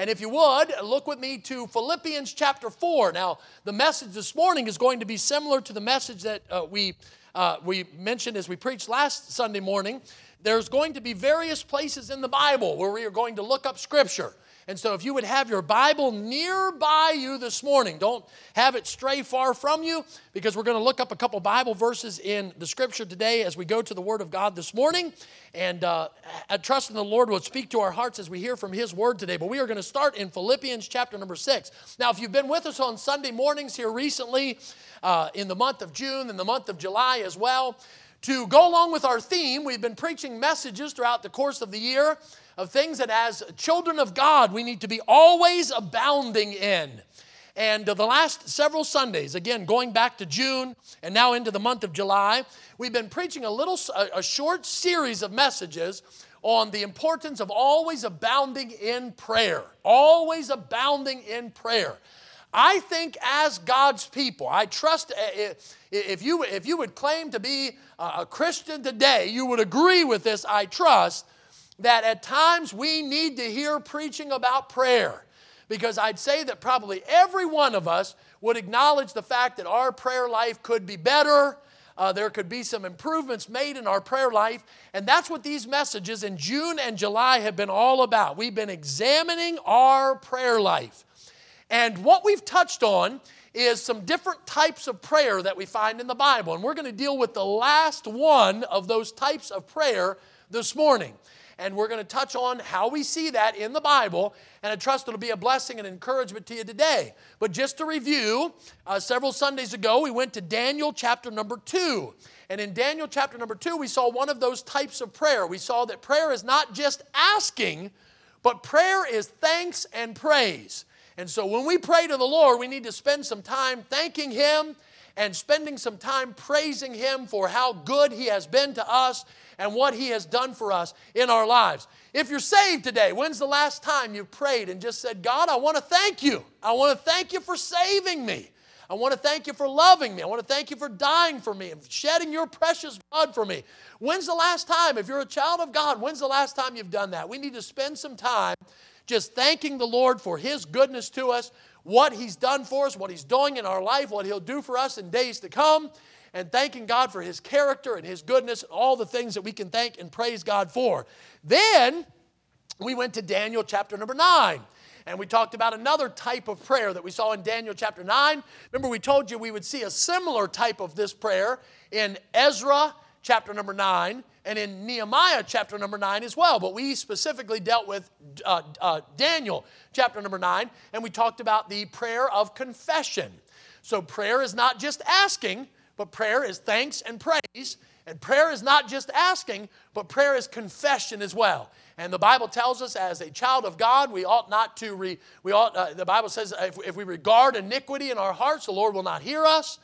And if you would, look with me to Philippians chapter 4. Now, the message this morning is going to be similar to the message that uh, we, uh, we mentioned as we preached last Sunday morning. There's going to be various places in the Bible where we are going to look up Scripture. And so, if you would have your Bible nearby you this morning, don't have it stray far from you because we're going to look up a couple Bible verses in the scripture today as we go to the Word of God this morning. And uh, trust in the Lord will speak to our hearts as we hear from His Word today. But we are going to start in Philippians chapter number six. Now, if you've been with us on Sunday mornings here recently, uh, in the month of June and the month of July as well, to go along with our theme, we've been preaching messages throughout the course of the year of things that as children of God we need to be always abounding in. And uh, the last several Sundays, again, going back to June and now into the month of July, we've been preaching a little, a short series of messages on the importance of always abounding in prayer. Always abounding in prayer. I think as God's people, I trust uh, if you, if you would claim to be a Christian today, you would agree with this, I trust, that at times we need to hear preaching about prayer. Because I'd say that probably every one of us would acknowledge the fact that our prayer life could be better. Uh, there could be some improvements made in our prayer life. And that's what these messages in June and July have been all about. We've been examining our prayer life. And what we've touched on is some different types of prayer that we find in the Bible. And we're going to deal with the last one of those types of prayer this morning and we're going to touch on how we see that in the Bible, and I trust it'll be a blessing and encouragement to you today. But just to review, uh, several Sundays ago, we went to Daniel chapter number two. And in Daniel chapter number two, we saw one of those types of prayer. We saw that prayer is not just asking, but prayer is thanks and praise. And so when we pray to the Lord, we need to spend some time thanking Him and spending some time praising Him for how good He has been to us and what He has done for us in our lives. If you're saved today, when's the last time you prayed and just said, God, I want to thank you. I want to thank you for saving me. I want to thank you for loving me. I want to thank you for dying for me and shedding your precious blood for me. When's the last time, if you're a child of God, when's the last time you've done that? We need to spend some time just thanking the Lord for His goodness to us, what He's done for us, what He's doing in our life, what He'll do for us in days to come and thanking God for His character and His goodness, and all the things that we can thank and praise God for. Then we went to Daniel chapter number 9. And we talked about another type of prayer that we saw in Daniel chapter 9. Remember, we told you we would see a similar type of this prayer in Ezra chapter number 9 and in Nehemiah chapter number 9 as well. But we specifically dealt with uh, uh, Daniel chapter number 9, and we talked about the prayer of confession. So, prayer is not just asking, but prayer is thanks and praise. And prayer is not just asking, but prayer is confession as well. And the Bible tells us, as a child of God, we ought not to, re, we ought, uh, the Bible says, if, if we regard iniquity in our hearts, the Lord will not hear us.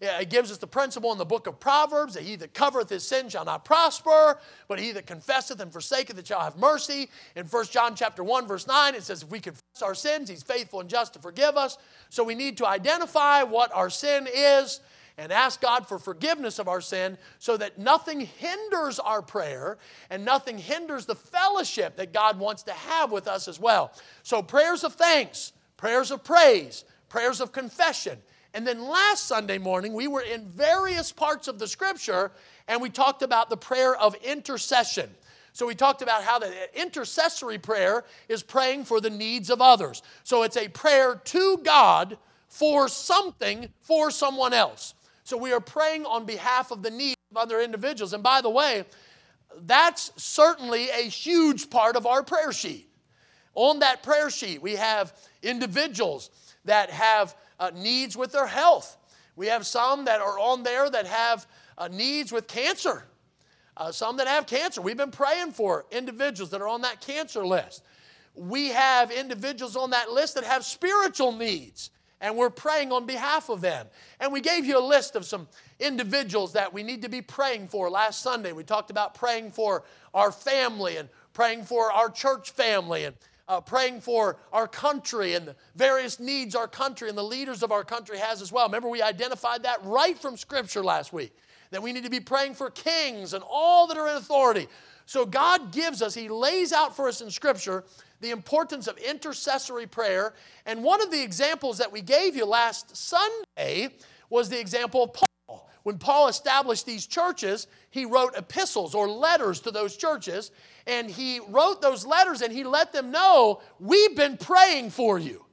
It gives us the principle in the book of Proverbs that he that covereth his sin shall not prosper, but he that confesseth and forsaketh it shall have mercy. In 1 John chapter 1, verse 9, it says, if we confess our sins, he's faithful and just to forgive us. So we need to identify what our sin is and ask God for forgiveness of our sin so that nothing hinders our prayer and nothing hinders the fellowship that God wants to have with us as well. So, prayers of thanks, prayers of praise, prayers of confession. And then last Sunday morning, we were in various parts of the scripture and we talked about the prayer of intercession. So, we talked about how the intercessory prayer is praying for the needs of others. So, it's a prayer to God for something for someone else. So we are praying on behalf of the needs of other individuals. And by the way, that's certainly a huge part of our prayer sheet. On that prayer sheet, we have individuals that have uh, needs with their health. We have some that are on there that have uh, needs with cancer. Uh, some that have cancer. We've been praying for individuals that are on that cancer list. We have individuals on that list that have spiritual needs and we're praying on behalf of them. And we gave you a list of some individuals that we need to be praying for. Last Sunday, we talked about praying for our family and praying for our church family and uh, praying for our country and the various needs our country and the leaders of our country has as well. Remember, we identified that right from Scripture last week that we need to be praying for kings and all that are in authority. So God gives us, He lays out for us in Scripture the importance of intercessory prayer. And one of the examples that we gave you last Sunday was the example of Paul. When Paul established these churches, he wrote epistles or letters to those churches, and he wrote those letters and he let them know, We've been praying for you.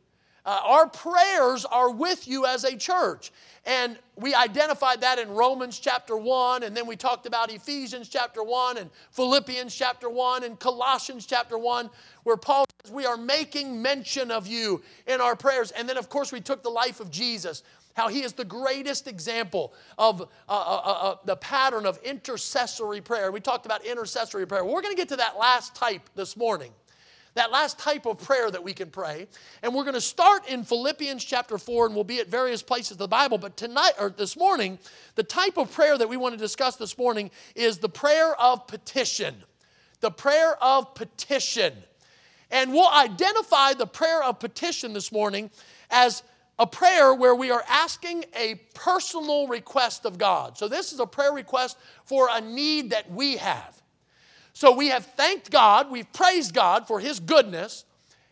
Uh, our prayers are with you as a church. And we identified that in Romans chapter 1, and then we talked about Ephesians chapter 1, and Philippians chapter 1, and Colossians chapter 1, where Paul says, We are making mention of you in our prayers. And then, of course, we took the life of Jesus, how he is the greatest example of uh, uh, uh, uh the pattern of intercessory prayer. We talked about intercessory prayer. We're going to get to that last type this morning that last type of prayer that we can pray. And we're going to start in Philippians chapter 4, and we'll be at various places of the Bible. But tonight, or this morning, the type of prayer that we want to discuss this morning is the prayer of petition. The prayer of petition. And we'll identify the prayer of petition this morning as a prayer where we are asking a personal request of God. So, this is a prayer request for a need that we have. So we have thanked God, we've praised God for His goodness,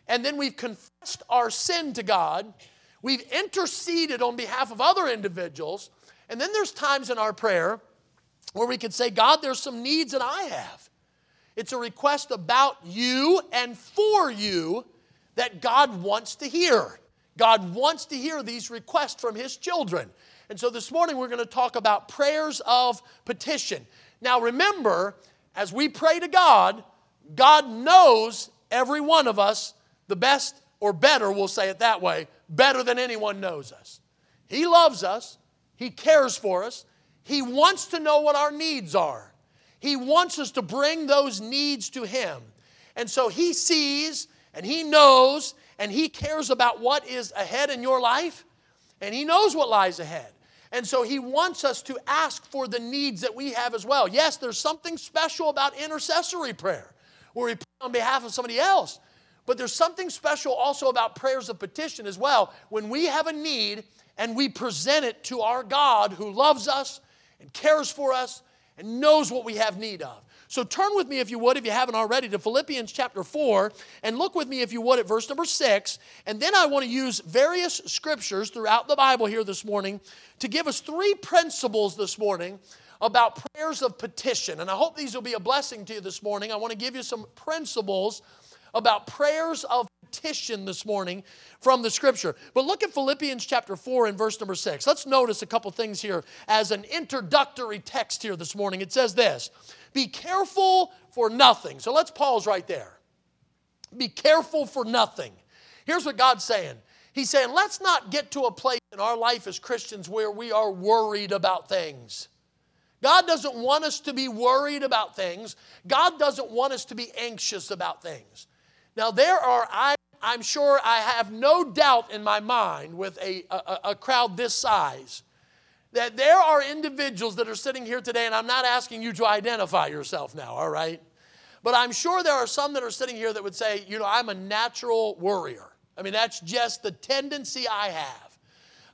and then we've confessed our sin to God. We've interceded on behalf of other individuals. And then there's times in our prayer where we can say, God, there's some needs that I have. It's a request about you and for you that God wants to hear. God wants to hear these requests from His children. And so this morning we're going to talk about prayers of petition. Now remember, as we pray to God, God knows every one of us the best or better, we'll say it that way, better than anyone knows us. He loves us, He cares for us, He wants to know what our needs are. He wants us to bring those needs to Him. And so He sees and He knows and He cares about what is ahead in your life, and He knows what lies ahead. And so he wants us to ask for the needs that we have as well. Yes, there's something special about intercessory prayer where we pray on behalf of somebody else. But there's something special also about prayers of petition as well. When we have a need and we present it to our God who loves us and cares for us and knows what we have need of. So turn with me, if you would, if you haven't already, to Philippians chapter 4, and look with me, if you would, at verse number 6. And then I want to use various scriptures throughout the Bible here this morning to give us three principles this morning about prayers of petition. And I hope these will be a blessing to you this morning. I want to give you some principles about prayers of petition this morning from the scripture. But look at Philippians chapter 4 and verse number 6. Let's notice a couple things here as an introductory text here this morning. It says this be careful for nothing. So let's pause right there. Be careful for nothing. Here's what God's saying He's saying, let's not get to a place in our life as Christians where we are worried about things. God doesn't want us to be worried about things. God doesn't want us to be anxious about things. Now, there are, I, I'm sure I have no doubt in my mind with a, a, a crowd this size that there are individuals that are sitting here today, and I'm not asking you to identify yourself now, all right? But I'm sure there are some that are sitting here that would say, you know, I'm a natural worrier. I mean, that's just the tendency I have.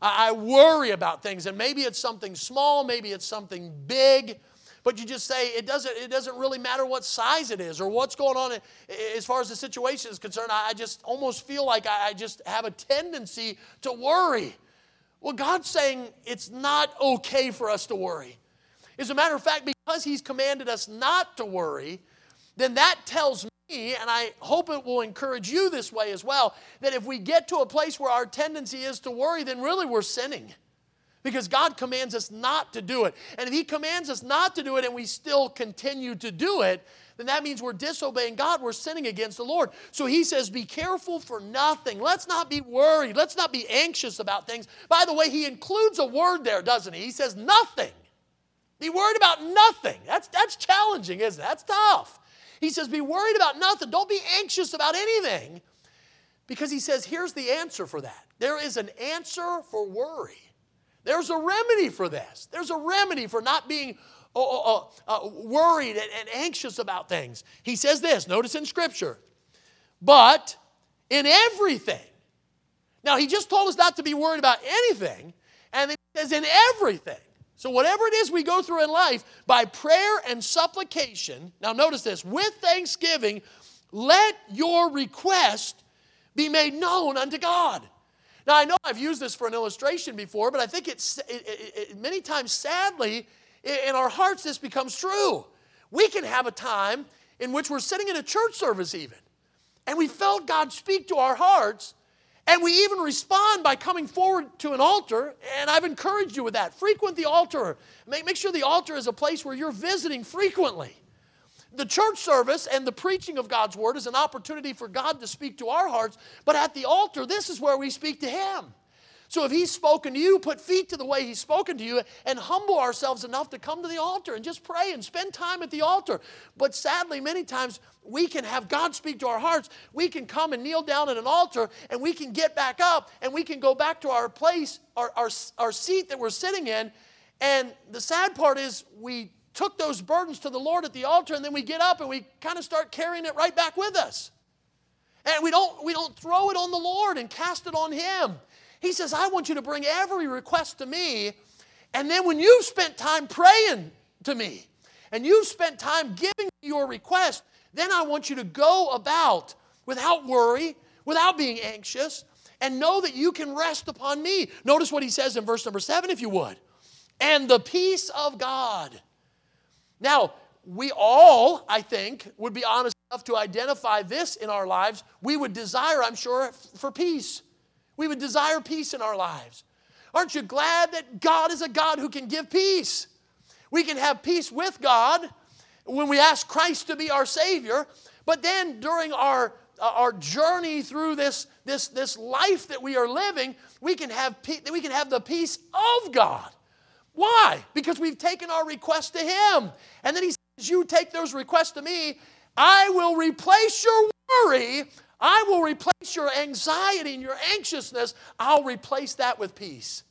I, I worry about things, and maybe it's something small, maybe it's something big, but you just say it doesn't, it doesn't really matter what size it is or what's going on as far as the situation is concerned. I just almost feel like I just have a tendency to worry. Well, God's saying it's not okay for us to worry. As a matter of fact, because He's commanded us not to worry, then that tells me, and I hope it will encourage you this way as well, that if we get to a place where our tendency is to worry, then really we're sinning. Because God commands us not to do it. And if He commands us not to do it and we still continue to do it, then that means we're disobeying God. We're sinning against the Lord. So he says, Be careful for nothing. Let's not be worried. Let's not be anxious about things. By the way, he includes a word there, doesn't he? He says, Nothing. Be worried about nothing. That's, that's challenging, isn't it? That's tough. He says, Be worried about nothing. Don't be anxious about anything. Because he says, Here's the answer for that there is an answer for worry. There's a remedy for this. There's a remedy for not being oh, oh, oh, uh, worried and, and anxious about things. He says this, notice in Scripture, but in everything. Now, he just told us not to be worried about anything, and then he says in everything. So, whatever it is we go through in life, by prayer and supplication, now notice this, with thanksgiving, let your request be made known unto God. Now, I know I've used this for an illustration before, but I think it's it, it, it, many times, sadly, in our hearts, this becomes true. We can have a time in which we're sitting in a church service, even, and we felt God speak to our hearts, and we even respond by coming forward to an altar. And I've encouraged you with that. Frequent the altar. Make, make sure the altar is a place where you're visiting frequently. The church service and the preaching of God's word is an opportunity for God to speak to our hearts, but at the altar, this is where we speak to Him. So if He's spoken to you, put feet to the way He's spoken to you and humble ourselves enough to come to the altar and just pray and spend time at the altar. But sadly, many times we can have God speak to our hearts. We can come and kneel down at an altar and we can get back up and we can go back to our place, our, our, our seat that we're sitting in. And the sad part is we took those burdens to the Lord at the altar, and then we get up and we kind of start carrying it right back with us. And we don't, we don't throw it on the Lord and cast it on Him. He says, I want you to bring every request to me. And then when you've spent time praying to me and you've spent time giving your request, then I want you to go about without worry, without being anxious, and know that you can rest upon me. Notice what he says in verse number seven, if you would. And the peace of God now, we all, I think, would be honest enough to identify this in our lives. We would desire, I'm sure, for peace. We would desire peace in our lives. Aren't you glad that God is a God who can give peace? We can have peace with God when we ask Christ to be our Savior, but then during our uh, our journey through this, this, this life that we are living, we can, have, we can have the peace of God. Why? Because we've taken our request to Him. And then He says, You take those requests to me, I will replace your worry. I will replace your anxiety and your anxiousness. I'll replace that with peace.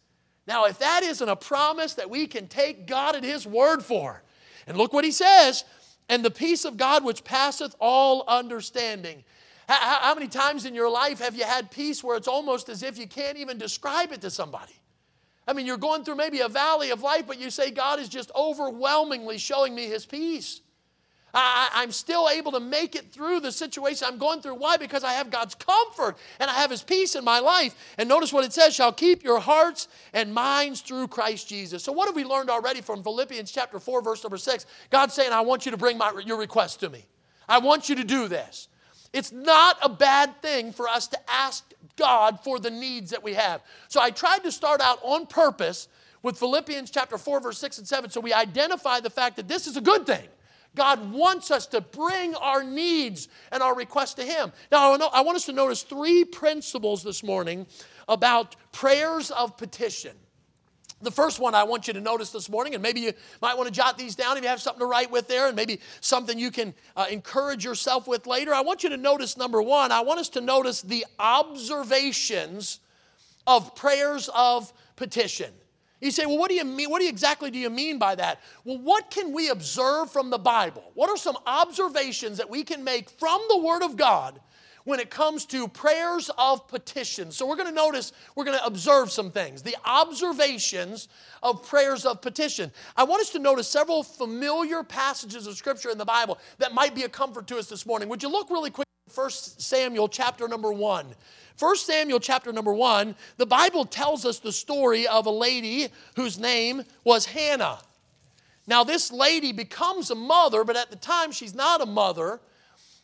Now, if that isn't a promise that we can take God at His word for, and look what He says, and the peace of God which passeth all understanding. How, how many times in your life have you had peace where it's almost as if you can't even describe it to somebody? I mean, you're going through maybe a valley of life, but you say, God is just overwhelmingly showing me His peace. I, am still able to make it through the situation I'm going through. Why? Because I have God's comfort and I have His peace in my life. And notice what it says shall keep your hearts and minds through Christ Jesus. So, what have we learned already from Philippians chapter 4, verse number 6? God's saying, I want you to bring my, your request to me. I want you to do this. It's not a bad thing for us to ask God for the needs that we have. So I tried to start out on purpose with Philippians chapter 4, verse 6 and 7. So we identify the fact that this is a good thing. God wants us to bring our needs and our requests to Him. Now, I want us to notice three principles this morning about prayers of petition. The first one I want you to notice this morning, and maybe you might want to jot these down if you have something to write with there, and maybe something you can uh, encourage yourself with later. I want you to notice number one, I want us to notice the observations of prayers of petition. You say, well, what do you mean? What do exactly do you mean by that? Well, what can we observe from the Bible? What are some observations that we can make from the Word of God when it comes to prayers of petition. So we're going to notice, we're going to observe some things. The observations of prayers of petition. I want us to notice several familiar passages of Scripture in the Bible that might be a comfort to us this morning. Would you look really quick at 1 Samuel chapter number 1? 1 Samuel chapter number 1, the Bible tells us the story of a lady whose name was Hannah. Now, this lady becomes a mother, but at the time she's not a mother.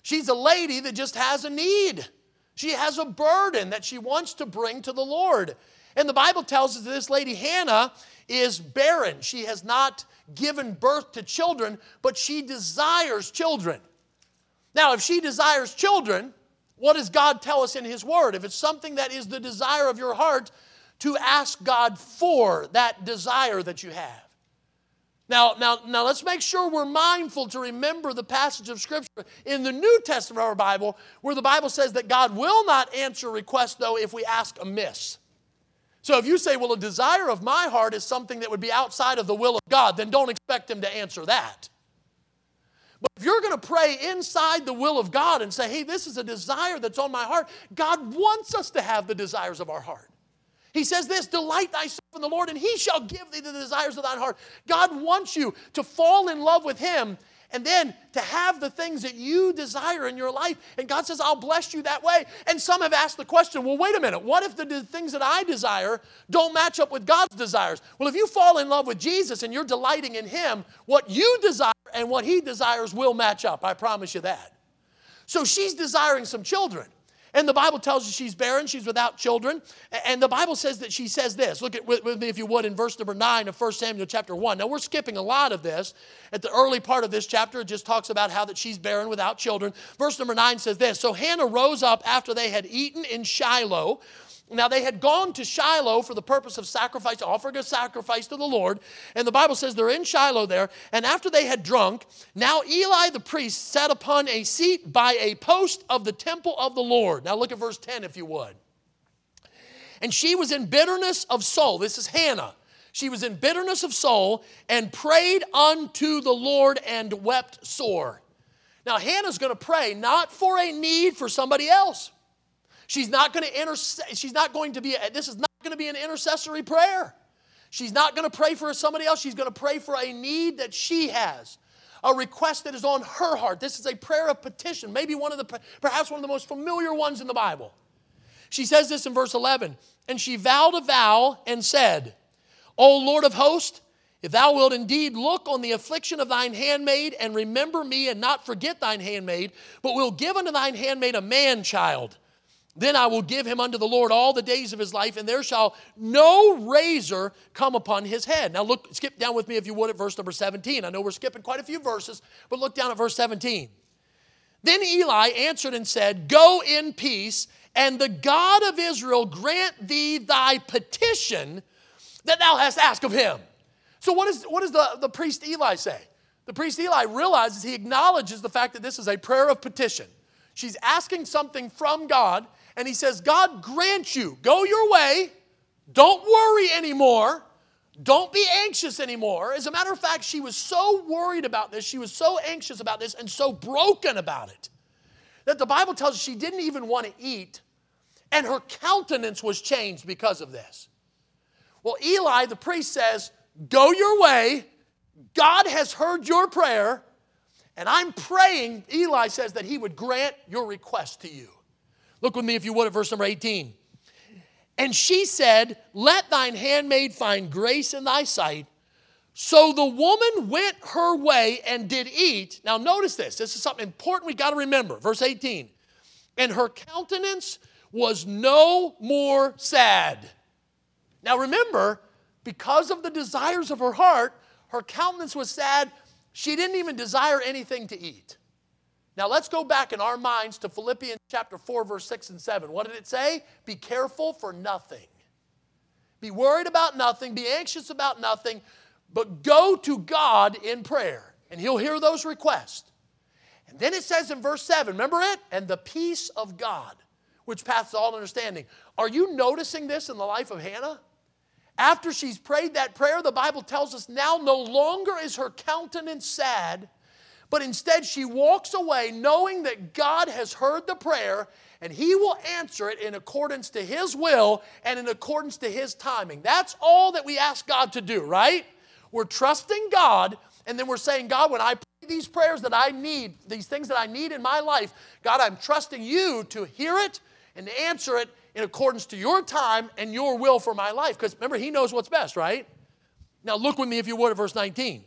She's a lady that just has a need. She has a burden that she wants to bring to the Lord. And the Bible tells us that this lady, Hannah, is barren. She has not given birth to children, but she desires children. Now, if she desires children, what does God tell us in His Word? If it's something that is the desire of your heart, to ask God for that desire that you have. Now, now, now let's make sure we're mindful to remember the passage of Scripture in the New Testament of our Bible where the Bible says that God will not answer requests, though, if we ask amiss. So if you say, well, a desire of my heart is something that would be outside of the will of God, then don't expect Him to answer that. But if you're going to pray inside the will of God and say, hey, this is a desire that's on my heart, God wants us to have the desires of our heart. He says this Delight thyself in the Lord, and he shall give thee the desires of thine heart. God wants you to fall in love with him and then to have the things that you desire in your life. And God says, I'll bless you that way. And some have asked the question well, wait a minute, what if the things that I desire don't match up with God's desires? Well, if you fall in love with Jesus and you're delighting in Him, what you desire and what He desires will match up. I promise you that. So she's desiring some children. And the Bible tells us she's barren, she's without children. And the Bible says that she says this. Look at with, me, if you would, in verse number 9 of 1 Samuel chapter 1. Now, we're skipping a lot of this. At the early part of this chapter, it just talks about how that she's barren without children. Verse number 9 says this So Hannah rose up after they had eaten in Shiloh. Now, they had gone to Shiloh for the purpose of sacrifice, offering a sacrifice to the Lord. And the Bible says they're in Shiloh there. And after they had drunk, now Eli the priest sat upon a seat by a post of the temple of the Lord. Now, look at verse 10 if you would. And she was in bitterness of soul. This is Hannah. She was in bitterness of soul and prayed unto the Lord and wept sore. Now, Hannah's going to pray not for a need for somebody else. She's not going to inter- she's not going to be a, this is not going to be an intercessory prayer. She's not going to pray for somebody else. She's going to pray for a need that she has. A request that is on her heart. This is a prayer of petition, maybe one of the perhaps one of the most familiar ones in the Bible. She says this in verse 11, and she vowed a vow and said, O Lord of hosts, if thou wilt indeed look on the affliction of thine handmaid and remember me and not forget thine handmaid, but will give unto thine handmaid a man child then I will give him unto the Lord all the days of his life, and there shall no razor come upon his head. Now, look, skip down with me if you would at verse number 17. I know we're skipping quite a few verses, but look down at verse 17. Then Eli answered and said, Go in peace, and the God of Israel grant thee thy petition that thou hast asked of him. So, what, is, what does the, the priest Eli say? The priest Eli realizes, he acknowledges the fact that this is a prayer of petition. She's asking something from God and he says, God grant you, go your way, don't worry anymore, don't be anxious anymore. As a matter of fact, she was so worried about this, she was so anxious about this, and so broken about it that the Bible tells us she didn't even want to eat, and her countenance was changed because of this. Well, Eli, the priest, says, Go your way. God has heard your prayer, and I'm praying, Eli says, that he would grant your request to you. Look with me, if you would, at verse number 18. And she said, Let thine handmaid find grace in thy sight. So the woman went her way and did eat. Now, notice this. This is something important we got to remember. Verse 18. And her countenance was no more sad. Now, remember, because of the desires of her heart, her countenance was sad. She didn't even desire anything to eat. Now let's go back in our minds to Philippians chapter 4, verse 6 and 7. What did it say? Be careful for nothing. Be worried about nothing, be anxious about nothing, but go to God in prayer, and He'll hear those requests. And then it says in verse 7, remember it? And the peace of God, which passes all understanding. Are you noticing this in the life of Hannah? After she's prayed that prayer, the Bible tells us now no longer is her countenance sad but instead, she walks away knowing that God has heard the prayer and He will answer it in accordance to His will and in accordance to His timing. That's all that we ask God to do, right? We're trusting God, and then we're saying, God, when I pray these prayers that I need, these things that I need in my life, God, I'm trusting you to hear it and to answer it in accordance to your time and your will for my life. Because remember, He knows what's best, right? Now, look with me, if you would, at verse 19.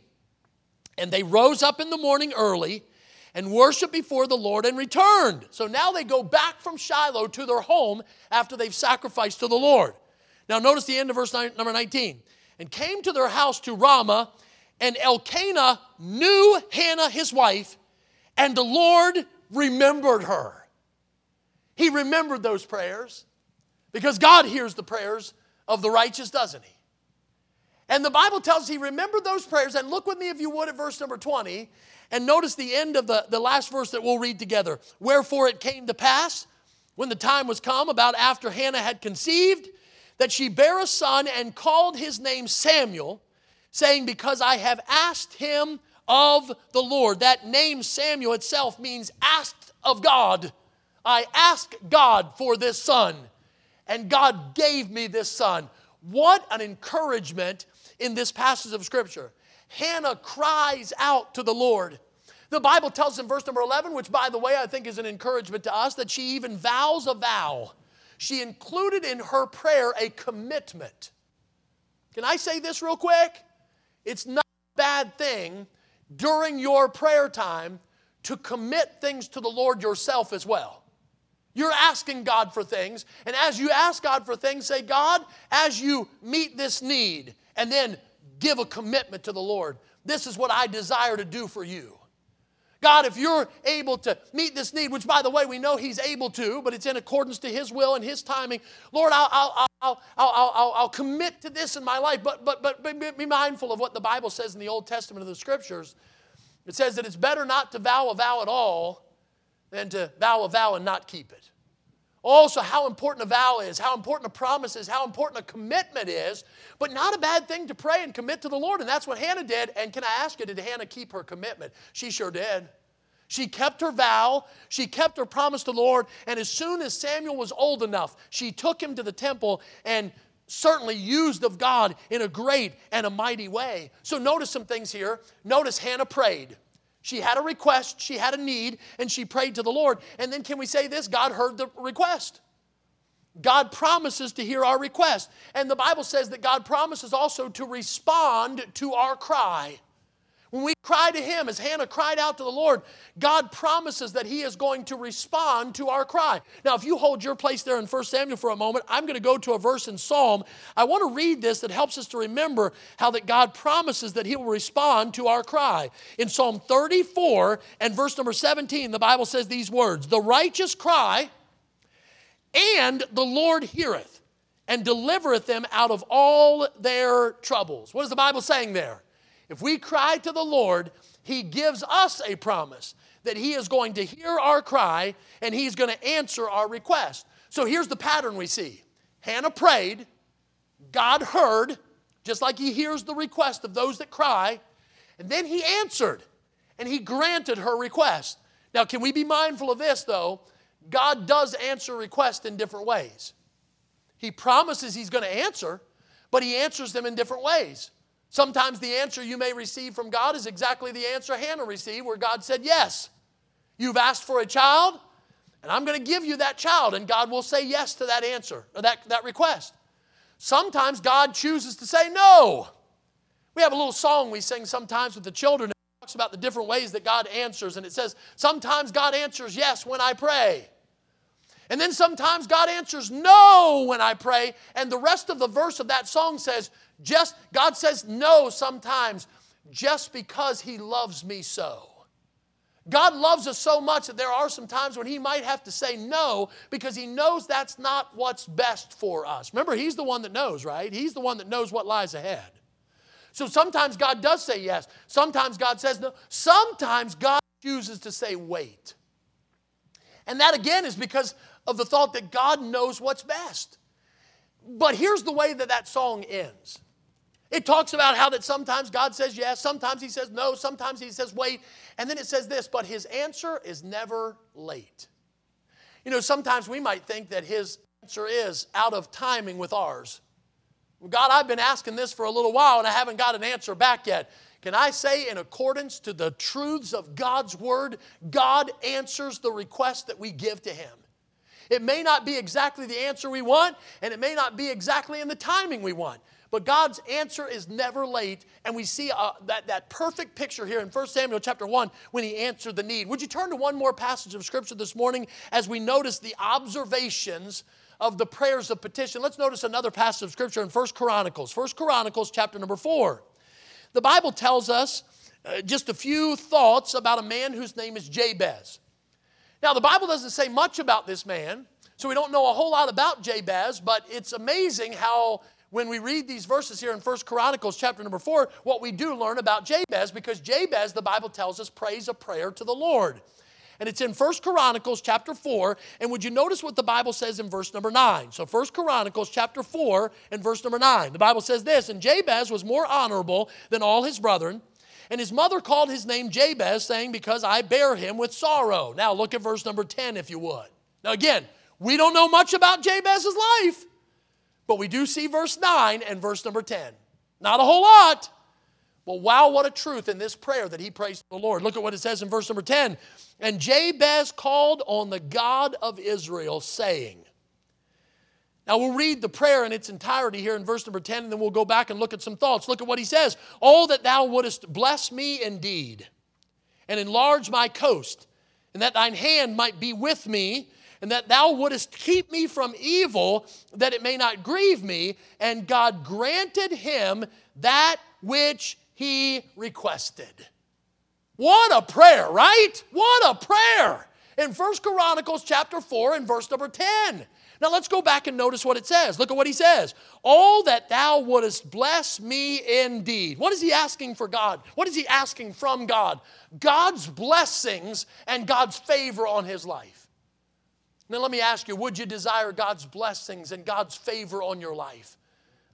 And they rose up in the morning early and worshiped before the Lord and returned. So now they go back from Shiloh to their home after they've sacrificed to the Lord. Now notice the end of verse nine, number 19. And came to their house to Ramah, and Elkanah knew Hannah his wife, and the Lord remembered her. He remembered those prayers because God hears the prayers of the righteous, doesn't he? And the Bible tells he remembered those prayers. And look with me, if you would, at verse number 20. And notice the end of the, the last verse that we'll read together. Wherefore it came to pass, when the time was come, about after Hannah had conceived, that she bare a son and called his name Samuel, saying, Because I have asked him of the Lord. That name Samuel itself means asked of God. I asked God for this son, and God gave me this son. What an encouragement in this passage of Scripture. Hannah cries out to the Lord. The Bible tells in verse number 11, which by the way I think is an encouragement to us, that she even vows a vow. She included in her prayer a commitment. Can I say this real quick? It's not a bad thing during your prayer time to commit things to the Lord yourself as well. You're asking God for things, and as you ask God for things, say, God, as you meet this need, and then give a commitment to the Lord. This is what I desire to do for you. God, if you're able to meet this need, which by the way, we know He's able to, but it's in accordance to His will and His timing, Lord, I'll, I'll, I'll, I'll, I'll, I'll commit to this in my life. But, but, but be mindful of what the Bible says in the Old Testament of the Scriptures. It says that it's better not to vow a vow at all than to vow a vow and not keep it. Also, how important a vow is, how important a promise is, how important a commitment is, but not a bad thing to pray and commit to the Lord. And that's what Hannah did. And can I ask you, did Hannah keep her commitment? She sure did. She kept her vow, she kept her promise to the Lord, and as soon as Samuel was old enough, she took him to the temple and certainly used of God in a great and a mighty way. So notice some things here. Notice Hannah prayed. She had a request, she had a need, and she prayed to the Lord. And then, can we say this? God heard the request. God promises to hear our request. And the Bible says that God promises also to respond to our cry. When we cry to Him, as Hannah cried out to the Lord, God promises that He is going to respond to our cry. Now, if you hold your place there in 1 Samuel for a moment, I'm going to go to a verse in Psalm. I want to read this that helps us to remember how that God promises that He will respond to our cry. In Psalm 34 and verse number 17, the Bible says these words The righteous cry, and the Lord heareth, and delivereth them out of all their troubles. What is the Bible saying there? If we cry to the Lord, He gives us a promise that He is going to hear our cry and He's going to answer our request. So here's the pattern we see Hannah prayed, God heard, just like He hears the request of those that cry, and then He answered and He granted her request. Now, can we be mindful of this though? God does answer requests in different ways. He promises He's going to answer, but He answers them in different ways. Sometimes the answer you may receive from God is exactly the answer Hannah received, where God said, Yes, you've asked for a child, and I'm going to give you that child, and God will say yes to that answer, or that, that request. Sometimes God chooses to say no. We have a little song we sing sometimes with the children. It talks about the different ways that God answers, and it says, Sometimes God answers yes when I pray. And then sometimes God answers no when I pray. And the rest of the verse of that song says, just, God says no sometimes just because He loves me so. God loves us so much that there are some times when He might have to say no because He knows that's not what's best for us. Remember, He's the one that knows, right? He's the one that knows what lies ahead. So sometimes God does say yes, sometimes God says no, sometimes God chooses to say wait. And that again is because of the thought that God knows what's best. But here's the way that that song ends it talks about how that sometimes God says yes, sometimes He says no, sometimes He says wait. And then it says this, but His answer is never late. You know, sometimes we might think that His answer is out of timing with ours. God, I've been asking this for a little while and I haven't got an answer back yet. Can I say, in accordance to the truths of God's Word, God answers the request that we give to Him. It may not be exactly the answer we want, and it may not be exactly in the timing we want. But God's answer is never late, and we see uh, that, that perfect picture here in 1 Samuel chapter 1 when he answered the need. Would you turn to one more passage of Scripture this morning as we notice the observations of the prayers of petition? Let's notice another passage of Scripture in 1 Chronicles. 1 Chronicles chapter number 4. The Bible tells us uh, just a few thoughts about a man whose name is Jabez. Now, the Bible doesn't say much about this man, so we don't know a whole lot about Jabez, but it's amazing how when we read these verses here in First Chronicles chapter number 4, what we do learn about Jabez, because Jabez, the Bible tells us, prays a prayer to the Lord. And it's in First Chronicles chapter 4. And would you notice what the Bible says in verse number 9? So First Chronicles chapter 4 and verse number 9. The Bible says this, And Jabez was more honorable than all his brethren, and his mother called his name Jabez, saying, Because I bear him with sorrow. Now look at verse number 10, if you would. Now again, we don't know much about Jabez's life. But we do see verse 9 and verse number 10. Not a whole lot, Well, wow, what a truth in this prayer that he prays to the Lord. Look at what it says in verse number 10. And Jabez called on the God of Israel, saying, now we'll read the prayer in its entirety here in verse number 10, and then we'll go back and look at some thoughts. Look at what he says. Oh, that thou wouldest bless me indeed, and enlarge my coast, and that thine hand might be with me, and that thou wouldest keep me from evil, that it may not grieve me. And God granted him that which he requested. What a prayer, right? What a prayer. In First Chronicles chapter 4 and verse number 10. Now let's go back and notice what it says. Look at what he says. All that thou wouldest bless me indeed. What is he asking for God? What is he asking from God? God's blessings and God's favor on his life. Now let me ask you, would you desire God's blessings and God's favor on your life?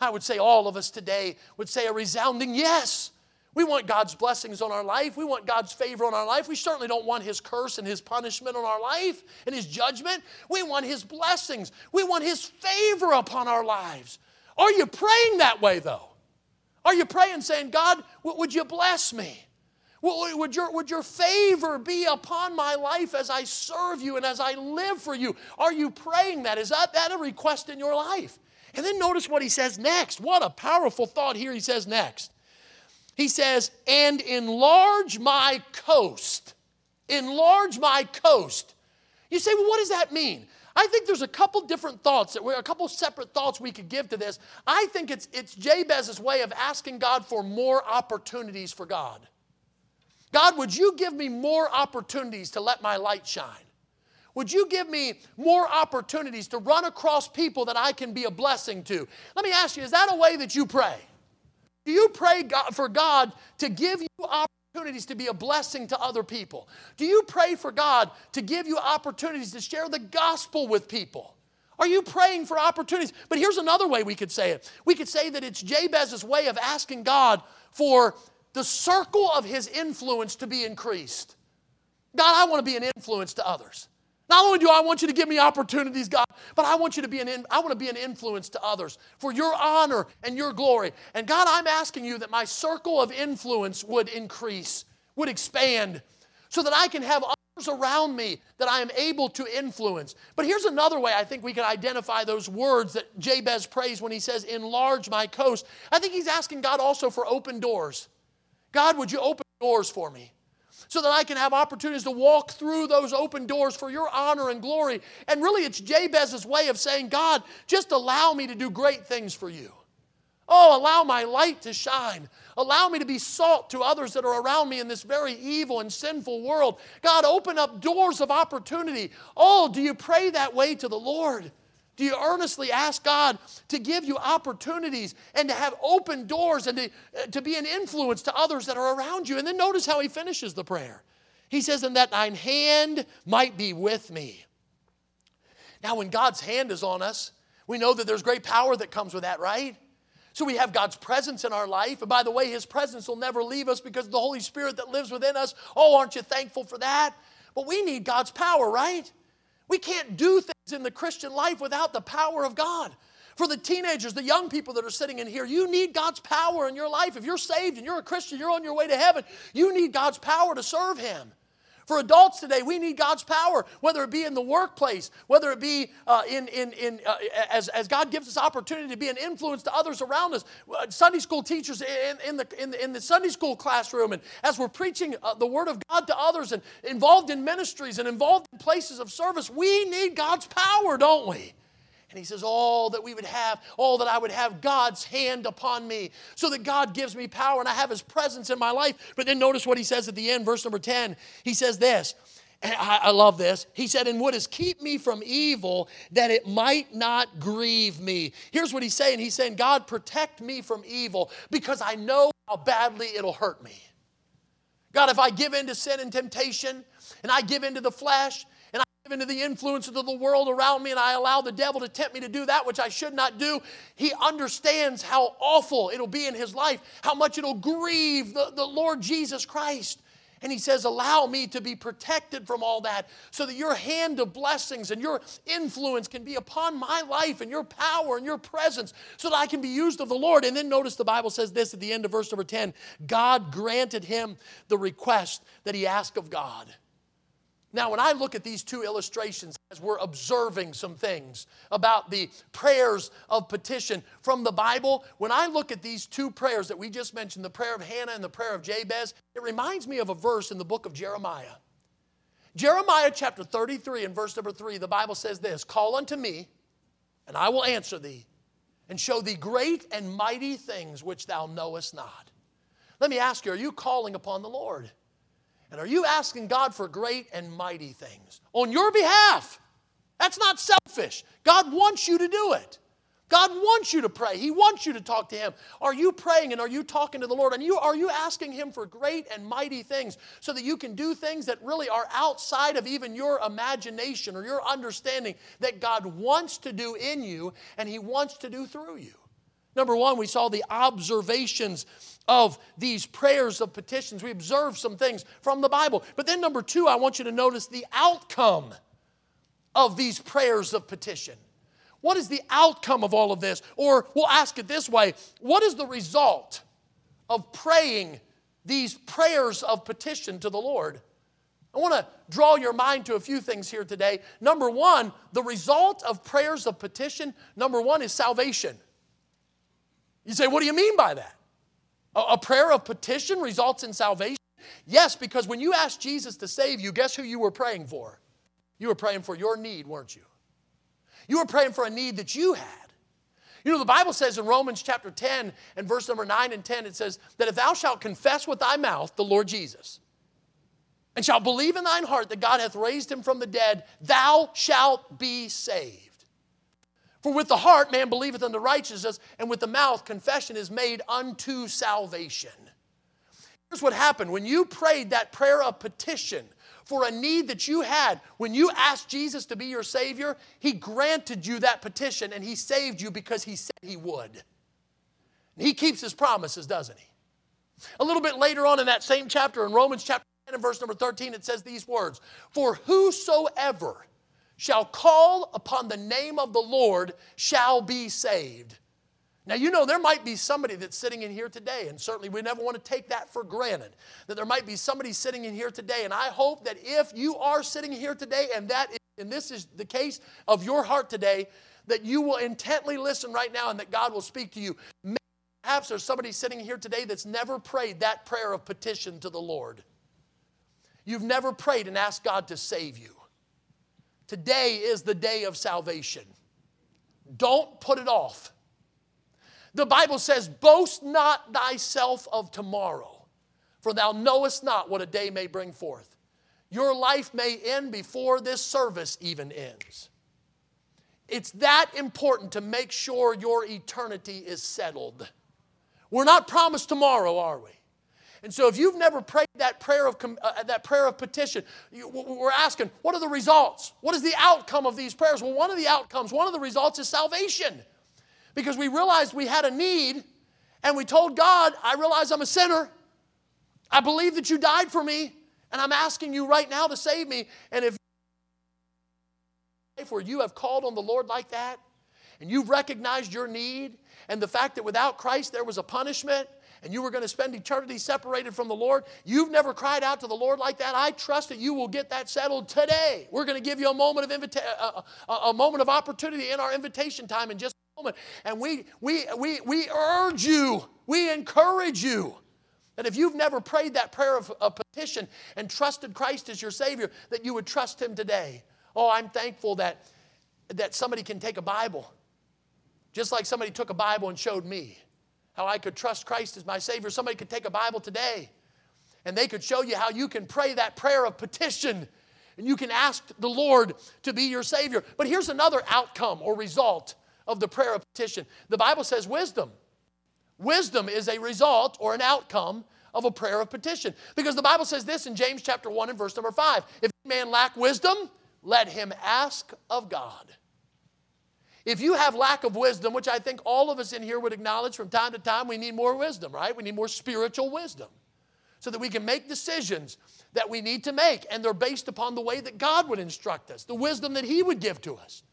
I would say all of us today would say a resounding yes. We want God's blessings on our life. We want God's favor on our life. We certainly don't want His curse and His punishment on our life and His judgment. We want His blessings. We want His favor upon our lives. Are you praying that way, though? Are you praying saying, God, would you bless me? Would your, would your favor be upon my life as I serve you and as I live for you? Are you praying that? Is that, that a request in your life? And then notice what he says next. What a powerful thought here he says next. He says, and enlarge my coast. Enlarge my coast. You say, well, what does that mean? I think there's a couple different thoughts that a couple separate thoughts we could give to this. I think it's it's Jabez's way of asking God for more opportunities for God. God, would you give me more opportunities to let my light shine? Would you give me more opportunities to run across people that I can be a blessing to? Let me ask you, is that a way that you pray? Do you pray God, for God to give you opportunities to be a blessing to other people? Do you pray for God to give you opportunities to share the gospel with people? Are you praying for opportunities? But here's another way we could say it. We could say that it's Jabez's way of asking God for the circle of his influence to be increased. God, I want to be an influence to others. Not only do I want you to give me opportunities, God, but I want you to be an in, I want to be an influence to others for your honor and your glory. And God, I'm asking you that my circle of influence would increase, would expand, so that I can have others around me that I am able to influence. But here's another way I think we can identify those words that Jabez prays when he says, Enlarge my coast. I think he's asking God also for open doors. God, would you open doors for me? so that I can have opportunities to walk through those open doors for your honor and glory. And really, it's Jabez's way of saying, God, just allow me to do great things for you. Oh, allow my light to shine. Allow me to be salt to others that are around me in this very evil and sinful world. God, open up doors of opportunity. Oh, do you pray that way to the Lord? Do you earnestly ask God to give you opportunities and to have open doors and to, uh, to be an influence to others that are around you? And then notice how he finishes the prayer. He says, And that thine hand might be with me. Now, when God's hand is on us, we know that there's great power that comes with that, right? So we have God's presence in our life. And by the way, His presence will never leave us because the Holy Spirit that lives within us. Oh, aren't you thankful for that? But we need God's power, right? We can't do things in the Christian life without the power of God. For the teenagers, the young people that are sitting in here, you need God's power in your life. If you're saved and you're a Christian, you're on your way to heaven, you need God's power to serve Him. For adults today, we need God's power, whether it be in the workplace, whether it be uh, in, in, in, uh, as, as God gives us opportunity to be an influence to others around us. Uh, Sunday school teachers in, in, the, in, the, in the Sunday school classroom, and as we're preaching uh, the Word of God to others, and involved in ministries and involved in places of service, we need God's power, don't we? And he says, All that we would have, all that I would have God's hand upon me, so that God gives me power and I have his presence in my life. But then notice what he says at the end, verse number 10. He says this. And I, I love this. He said, And wouldst keep me from evil, that it might not grieve me. Here's what he's saying He's saying, God, protect me from evil because I know how badly it'll hurt me. God, if I give in to sin and temptation and I give in to the flesh into the influences of the world around me and I allow the devil to tempt me to do that which I should not do, he understands how awful it'll be in his life, how much it'll grieve the, the Lord Jesus Christ. And he says, Allow me to be protected from all that so that your hand of blessings and your influence can be upon my life and your power and your presence so that I can be used of the Lord. And then notice the Bible says this at the end of verse number 10 God granted him the request that he asked of God. Now, when I look at these two illustrations, as we're observing some things about the prayers of petition from the Bible, when I look at these two prayers that we just mentioned, the prayer of Hannah and the prayer of Jabez, it reminds me of a verse in the book of Jeremiah. Jeremiah chapter 33 and verse number 3, the Bible says this Call unto me, and I will answer thee, and show thee great and mighty things which thou knowest not. Let me ask you, are you calling upon the Lord? And are you asking God for great and mighty things on your behalf? That's not selfish. God wants you to do it. God wants you to pray. He wants you to talk to Him. Are you praying and are you talking to the Lord? And you, are you asking Him for great and mighty things so that you can do things that really are outside of even your imagination or your understanding that God wants to do in you and He wants to do through you? Number one, we saw the observations of these prayers of petitions. We observed some things from the Bible. But then, number two, I want you to notice the outcome of these prayers of petition. What is the outcome of all of this? Or we'll ask it this way What is the result of praying these prayers of petition to the Lord? I want to draw your mind to a few things here today. Number one, the result of prayers of petition, number one, is salvation. You say, what do you mean by that? A, a prayer of petition results in salvation? Yes, because when you asked Jesus to save you, guess who you were praying for? You were praying for your need, weren't you? You were praying for a need that you had. You know, the Bible says in Romans chapter 10 and verse number 9 and 10, it says that if thou shalt confess with thy mouth the Lord Jesus, and shalt believe in thine heart that God hath raised him from the dead, thou shalt be saved. For with the heart man believeth unto righteousness, and with the mouth confession is made unto salvation. Here's what happened when you prayed that prayer of petition for a need that you had, when you asked Jesus to be your Savior, He granted you that petition and He saved you because He said He would. And He keeps His promises, doesn't He? A little bit later on in that same chapter, in Romans chapter 10 and verse number 13, it says these words For whosoever shall call upon the name of the Lord shall be saved. Now, you know, there might be somebody that's sitting in here today, and certainly we never want to take that for granted, that there might be somebody sitting in here today. And I hope that if you are sitting here today, and that is, and this is the case of your heart today, that you will intently listen right now and that God will speak to you. Perhaps there's somebody sitting here today that's never prayed that prayer of petition to the Lord. You've never prayed and asked God to save you. Today is the day of salvation. Don't put it off. The Bible says, Boast not thyself of tomorrow, for thou knowest not what a day may bring forth. Your life may end before this service even ends. It's that important to make sure your eternity is settled. We're not promised tomorrow, are we? And so, if you've never prayed that prayer of, uh, that prayer of petition, you, we're asking, what are the results? What is the outcome of these prayers? Well, one of the outcomes, one of the results is salvation. Because we realized we had a need, and we told God, I realize I'm a sinner. I believe that you died for me, and I'm asking you right now to save me. And if where you have called on the Lord like that, and you've recognized your need, and the fact that without Christ there was a punishment, and you were going to spend eternity separated from the Lord, you've never cried out to the Lord like that, I trust that you will get that settled today. We're going to give you a moment of invita- a, a, a moment of opportunity in our invitation time in just a moment. And we, we, we, we urge you, we encourage you that if you've never prayed that prayer of a petition and trusted Christ as your Savior, that you would trust Him today. Oh, I'm thankful that, that somebody can take a Bible, just like somebody took a Bible and showed me how I could trust Christ as my Savior. Somebody could take a Bible today and they could show you how you can pray that prayer of petition and you can ask the Lord to be your Savior. But here's another outcome or result of the prayer of petition the Bible says wisdom. Wisdom is a result or an outcome of a prayer of petition. Because the Bible says this in James chapter 1 and verse number 5 If man lack wisdom, let him ask of God. If you have lack of wisdom, which I think all of us in here would acknowledge from time to time, we need more wisdom, right? We need more spiritual wisdom. so that we can make decisions that we need to make. And they're based upon the way that God would instruct us, the wisdom that He would give to us.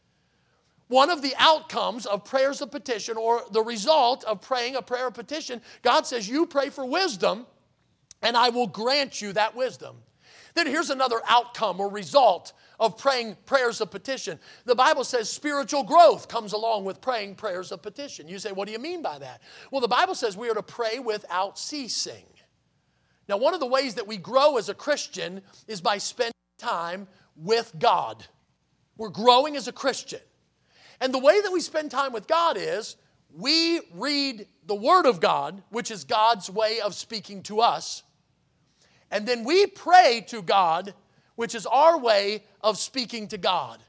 One of the outcomes of prayers of petition, or the result of praying a prayer of petition, God says, You pray for wisdom, and I will grant you that wisdom. Then here's another outcome or result of praying prayers of petition. The Bible says spiritual growth comes along with praying prayers of petition. You say, What do you mean by that? Well, the Bible says we are to pray without ceasing. Now, one of the ways that we grow as a Christian is by spending time with God. We're growing as a Christian. And the way that we spend time with God is we read the Word of God, which is God's way of speaking to us. And then we pray to God, which is our way of speaking to God.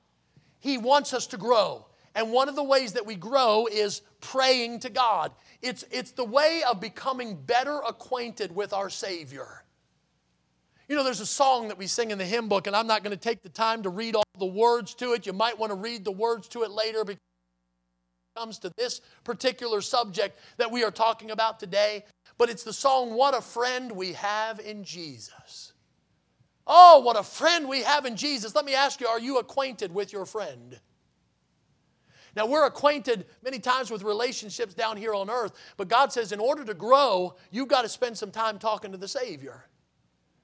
He wants us to grow. And one of the ways that we grow is praying to God. It's, it's the way of becoming better acquainted with our Savior. You know, there's a song that we sing in the hymn book, and I'm not going to take the time to read all the words to it. You might want to read the words to it later because it comes to this particular subject that we are talking about today. But it's the song, What a Friend We Have in Jesus. Oh, what a friend we have in Jesus. Let me ask you, are you acquainted with your friend? Now, we're acquainted many times with relationships down here on earth, but God says in order to grow, you've got to spend some time talking to the Savior.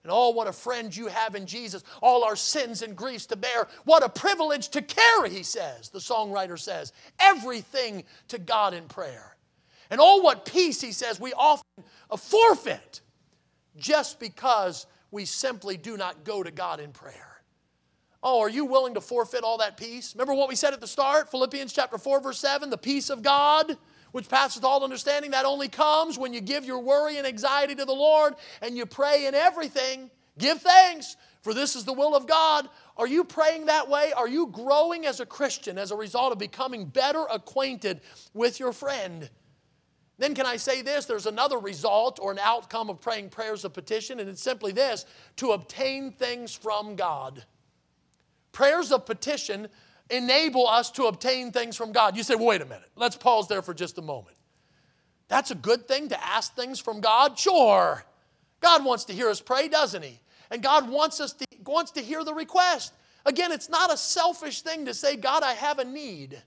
And oh, what a friend you have in Jesus. All our sins and griefs to bear. What a privilege to carry, he says, the songwriter says. Everything to God in prayer. And oh, what peace, he says, we often forfeit just because we simply do not go to God in prayer. Oh, are you willing to forfeit all that peace? Remember what we said at the start? Philippians chapter 4, verse 7 the peace of God which passeth all understanding, that only comes when you give your worry and anxiety to the Lord and you pray in everything. Give thanks, for this is the will of God. Are you praying that way? Are you growing as a Christian as a result of becoming better acquainted with your friend? Then, can I say this? There's another result or an outcome of praying prayers of petition, and it's simply this to obtain things from God. Prayers of petition enable us to obtain things from God. You say, wait a minute, let's pause there for just a moment. That's a good thing to ask things from God? Sure. God wants to hear us pray, doesn't He? And God wants us to, wants to hear the request. Again, it's not a selfish thing to say, God, I have a need.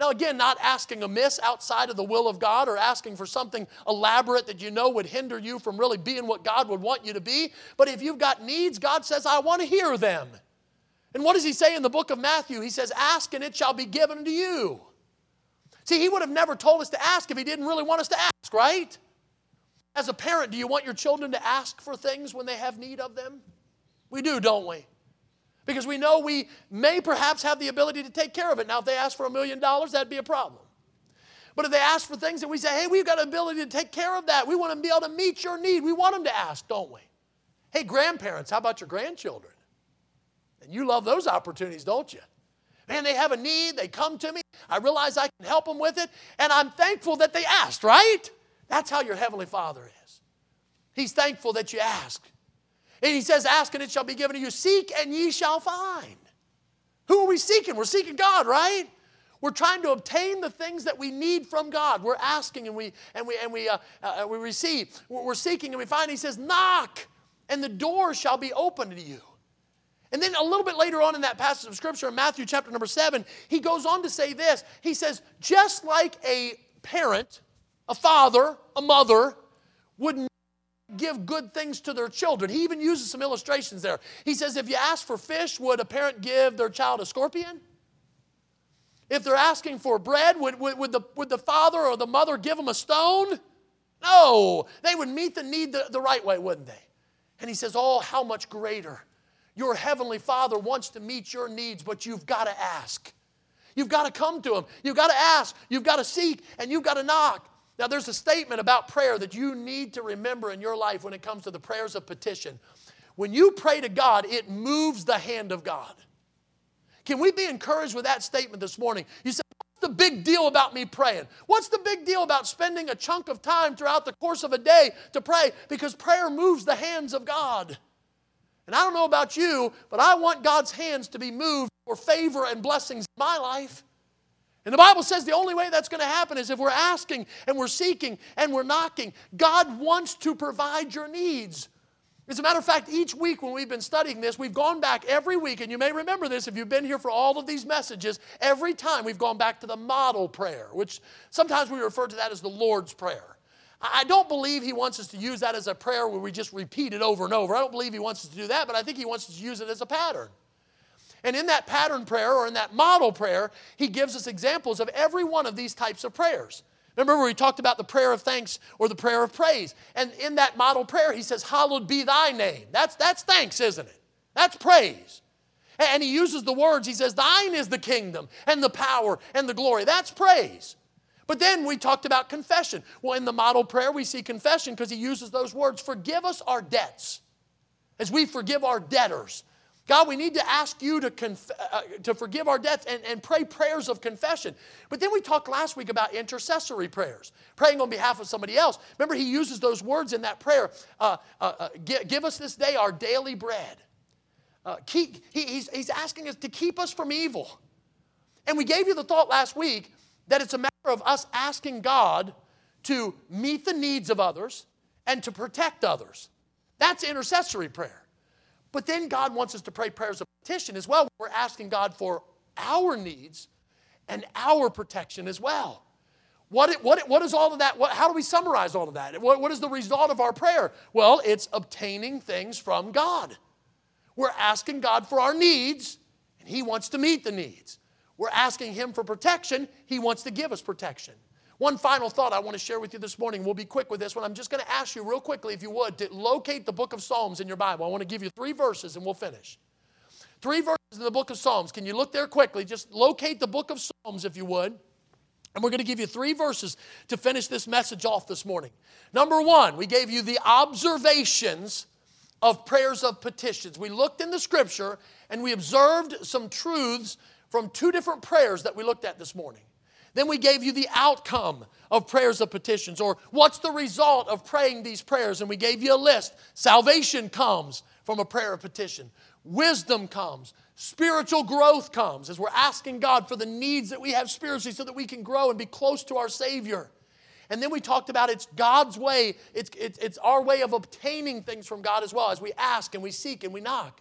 Now, again, not asking amiss outside of the will of God or asking for something elaborate that you know would hinder you from really being what God would want you to be. But if you've got needs, God says, I want to hear them. And what does he say in the book of Matthew? He says, Ask and it shall be given to you. See, he would have never told us to ask if he didn't really want us to ask, right? As a parent, do you want your children to ask for things when they have need of them? We do, don't we? Because we know we may perhaps have the ability to take care of it. Now, if they ask for a million dollars, that'd be a problem. But if they ask for things that we say, hey, we've got the ability to take care of that, we want to be able to meet your need, we want them to ask, don't we? Hey, grandparents, how about your grandchildren? And you love those opportunities, don't you? Man, they have a need, they come to me, I realize I can help them with it, and I'm thankful that they asked, right? That's how your Heavenly Father is. He's thankful that you ask. And He says, Ask and it shall be given to you, seek and ye shall find. Who are we seeking? We're seeking God, right? We're trying to obtain the things that we need from God. We're asking and we and we and we uh, uh, we receive. We're seeking and we find. He says, "Knock, and the door shall be opened to you." And then a little bit later on in that passage of scripture in Matthew chapter number seven, he goes on to say this. He says, just like a parent, a father, a mother would give good things to their children. He even uses some illustrations there. He says, if you ask for fish, would a parent give their child a scorpion? If they're asking for bread, would, would, would, the, would the father or the mother give them a stone? No, they would meet the need the, the right way, wouldn't they? And he says, Oh, how much greater your heavenly Father wants to meet your needs, but you've got to ask. You've got to come to Him. You've got to ask. You've got to seek, and you've got to knock. Now, there's a statement about prayer that you need to remember in your life when it comes to the prayers of petition. When you pray to God, it moves the hand of God. Can we be encouraged with that statement this morning? You say, What's the big deal about me praying? What's the big deal about spending a chunk of time throughout the course of a day to pray? Because prayer moves the hands of God. And I don't know about you, but I want God's hands to be moved for favor and blessings in my life. And the Bible says the only way that's going to happen is if we're asking and we're seeking and we're knocking. God wants to provide your needs. As a matter of fact, each week when we've been studying this, we've gone back every week, and you may remember this if you've been here for all of these messages. Every time we've gone back to the model prayer, which sometimes we refer to that as the Lord's Prayer. I don't believe he wants us to use that as a prayer where we just repeat it over and over. I don't believe he wants us to do that, but I think he wants us to use it as a pattern. And in that pattern prayer or in that model prayer, he gives us examples of every one of these types of prayers. Remember, we talked about the prayer of thanks or the prayer of praise. And in that model prayer, he says, Hallowed be thy name. That's, that's thanks, isn't it? That's praise. And he uses the words, he says, Thine is the kingdom and the power and the glory. That's praise. But then we talked about confession. Well, in the model prayer, we see confession because he uses those words Forgive us our debts as we forgive our debtors. God, we need to ask you to, conf- uh, to forgive our debts and, and pray prayers of confession. But then we talked last week about intercessory prayers, praying on behalf of somebody else. Remember, he uses those words in that prayer uh, uh, uh give, give, us this day our daily bread. Uh, keep, he, he's, he's asking us to keep us from evil. And we gave you the thought last week that it's a matter of us asking God to meet the needs of others and to protect others. That's intercessory prayer. But then God wants us to pray prayers of petition as well. We're asking God for our needs and our protection as well. What, what, what is all of that? What, how do we summarize all of that? What, what is the result of our prayer? Well, it's obtaining things from God. We're asking God for our needs, and He wants to meet the needs. We're asking Him for protection, He wants to give us protection. One final thought I want to share with you this morning. We'll be quick with this one. I'm just going to ask you, real quickly, if you would, to locate the book of Psalms in your Bible. I want to give you three verses and we'll finish. Three verses in the book of Psalms. Can you look there quickly? Just locate the book of Psalms, if you would. And we're going to give you three verses to finish this message off this morning. Number one, we gave you the observations of prayers of petitions. We looked in the scripture and we observed some truths from two different prayers that we looked at this morning. Then we gave you the outcome of prayers of petitions, or what's the result of praying these prayers, and we gave you a list. Salvation comes from a prayer of petition, wisdom comes, spiritual growth comes as we're asking God for the needs that we have spiritually so that we can grow and be close to our Savior. And then we talked about it's God's way, it's, it's, it's our way of obtaining things from God as well as we ask and we seek and we knock.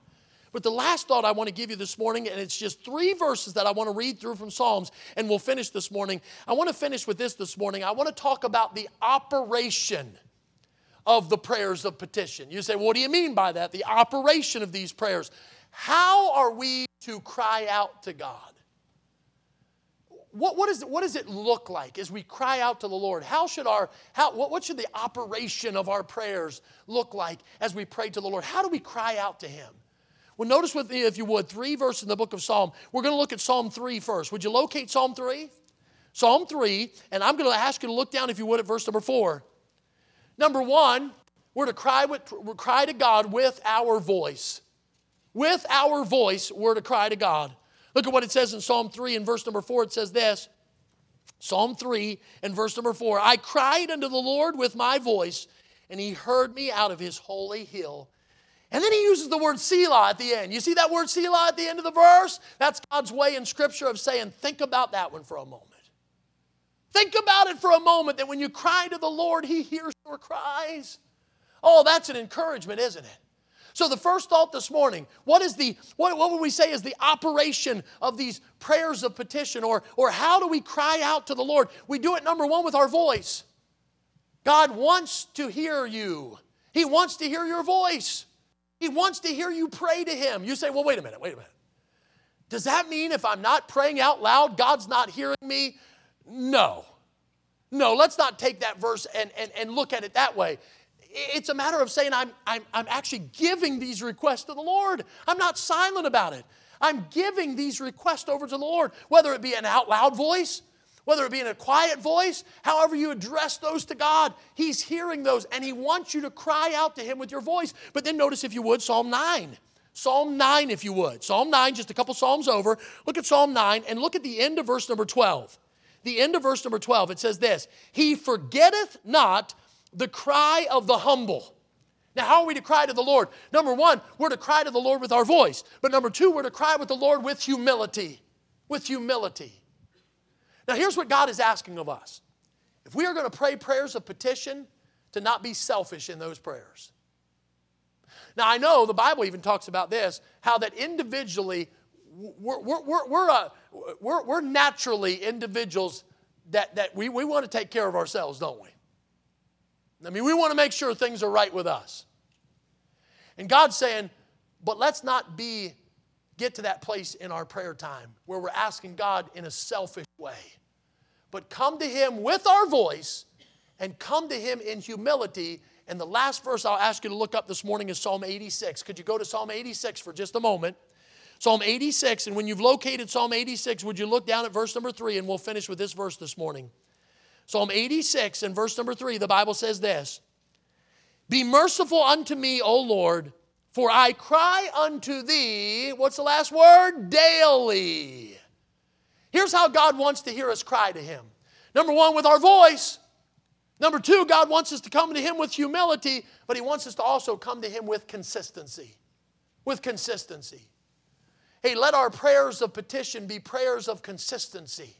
But the last thought I want to give you this morning, and it's just three verses that I want to read through from Psalms, and we'll finish this morning. I want to finish with this this morning. I want to talk about the operation of the prayers of petition. You say, what do you mean by that? The operation of these prayers. How are we to cry out to God? What, what, is, what does it look like as we cry out to the Lord? How should our, how, what, what should the operation of our prayers look like as we pray to the Lord? How do we cry out to Him? Well, notice with me, if you would, three verses in the book of Psalm. We're going to look at Psalm 3 first. Would you locate Psalm 3? Psalm 3, and I'm going to ask you to look down, if you would, at verse number 4. Number one, we're to cry, with, cry to God with our voice. With our voice, we're to cry to God. Look at what it says in Psalm 3 and verse number 4. It says this Psalm 3 and verse number 4 I cried unto the Lord with my voice, and he heard me out of his holy hill. And then he uses the word Selah at the end. You see that word Selah at the end of the verse? That's God's way in Scripture of saying, think about that one for a moment. Think about it for a moment that when you cry to the Lord, He hears your cries. Oh, that's an encouragement, isn't it? So the first thought this morning, what is the what, what would we say is the operation of these prayers of petition or or how do we cry out to the Lord? We do it number 1 with our voice. God wants to hear you. He wants to hear your voice. He wants to hear you pray to Him. You say, well, wait a minute, wait a minute. Does that mean if I'm not praying out loud, God's not hearing me? No. No, let's not take that verse and, and, and look at it that way. It's a matter of saying, I'm, I'm, I'm actually giving these requests to the Lord. I'm not silent about it. I'm giving these requests over to the Lord, whether it be an out loud voice, whether it be in a quiet voice, however you address those to God, He's hearing those and He wants you to cry out to Him with your voice. But then notice, if you would, Psalm 9. Psalm 9, if you would. Psalm 9, just a couple Psalms over. Look at Psalm 9 and look at the end of verse number 12. The end of verse number 12, it says this He forgetteth not the cry of the humble. Now, how are we to cry to the Lord? Number one, we're to cry to the Lord with our voice. But number two, we're to cry with the Lord with humility. With humility. Now, here's what God is asking of us if we are going to pray prayers of petition, to not be selfish in those prayers. Now, I know the Bible even talks about this how that individually, we're, we're, we're, uh, we're, we're naturally individuals that, that we, we want to take care of ourselves, don't we? I mean, we want to make sure things are right with us. And God's saying, but let's not be get to that place in our prayer time where we're asking God in a selfish way. But come to Him with our voice and come to Him in humility. And the last verse I'll ask you to look up this morning is Psalm 86. Could you go to Psalm 86 for just a moment? Psalm 86, and when you've located Psalm 86, would you look down at verse number 3 and we'll finish with this verse this morning. Psalm 86 and verse number 3, the Bible says this Be merciful unto me, O Lord, for I cry unto thee, what's the last word? Daily. Here's how God wants to hear us cry to Him. Number one, with our voice. Number two, God wants us to come to Him with humility, but He wants us to also come to Him with consistency. With consistency. Hey, let our prayers of petition be prayers of consistency.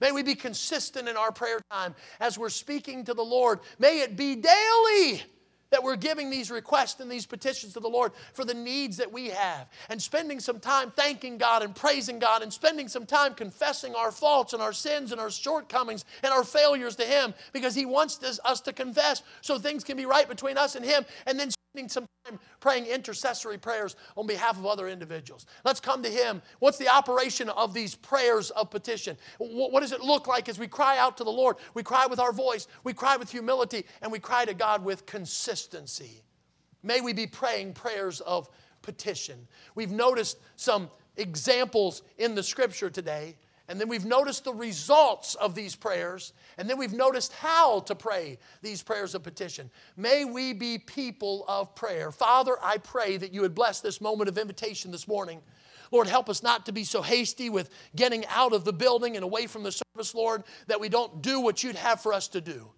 May we be consistent in our prayer time as we're speaking to the Lord. May it be daily that we're giving these requests and these petitions to the Lord for the needs that we have. And spending some time thanking God and praising God and spending some time confessing our faults and our sins and our shortcomings and our failures to Him because He wants this, us to confess so things can be right between us and Him. And then spending some time praying intercessory prayers on behalf of other individuals. Let's come to Him. What's the operation of these prayers of petition? What does it look like as we cry out to the Lord? We cry with our voice, we cry with humility, and we cry to God with consistency. May we be praying prayers of petition. We've noticed some examples in the scripture today. And then we've noticed the results of these prayers. And then we've noticed how to pray these prayers of petition. May we be people of prayer. Father, I pray that you would bless this moment of invitation this morning. Lord, help us not to be so hasty with getting out of the building and away from the service, Lord, that we don't do what you'd have for us to do.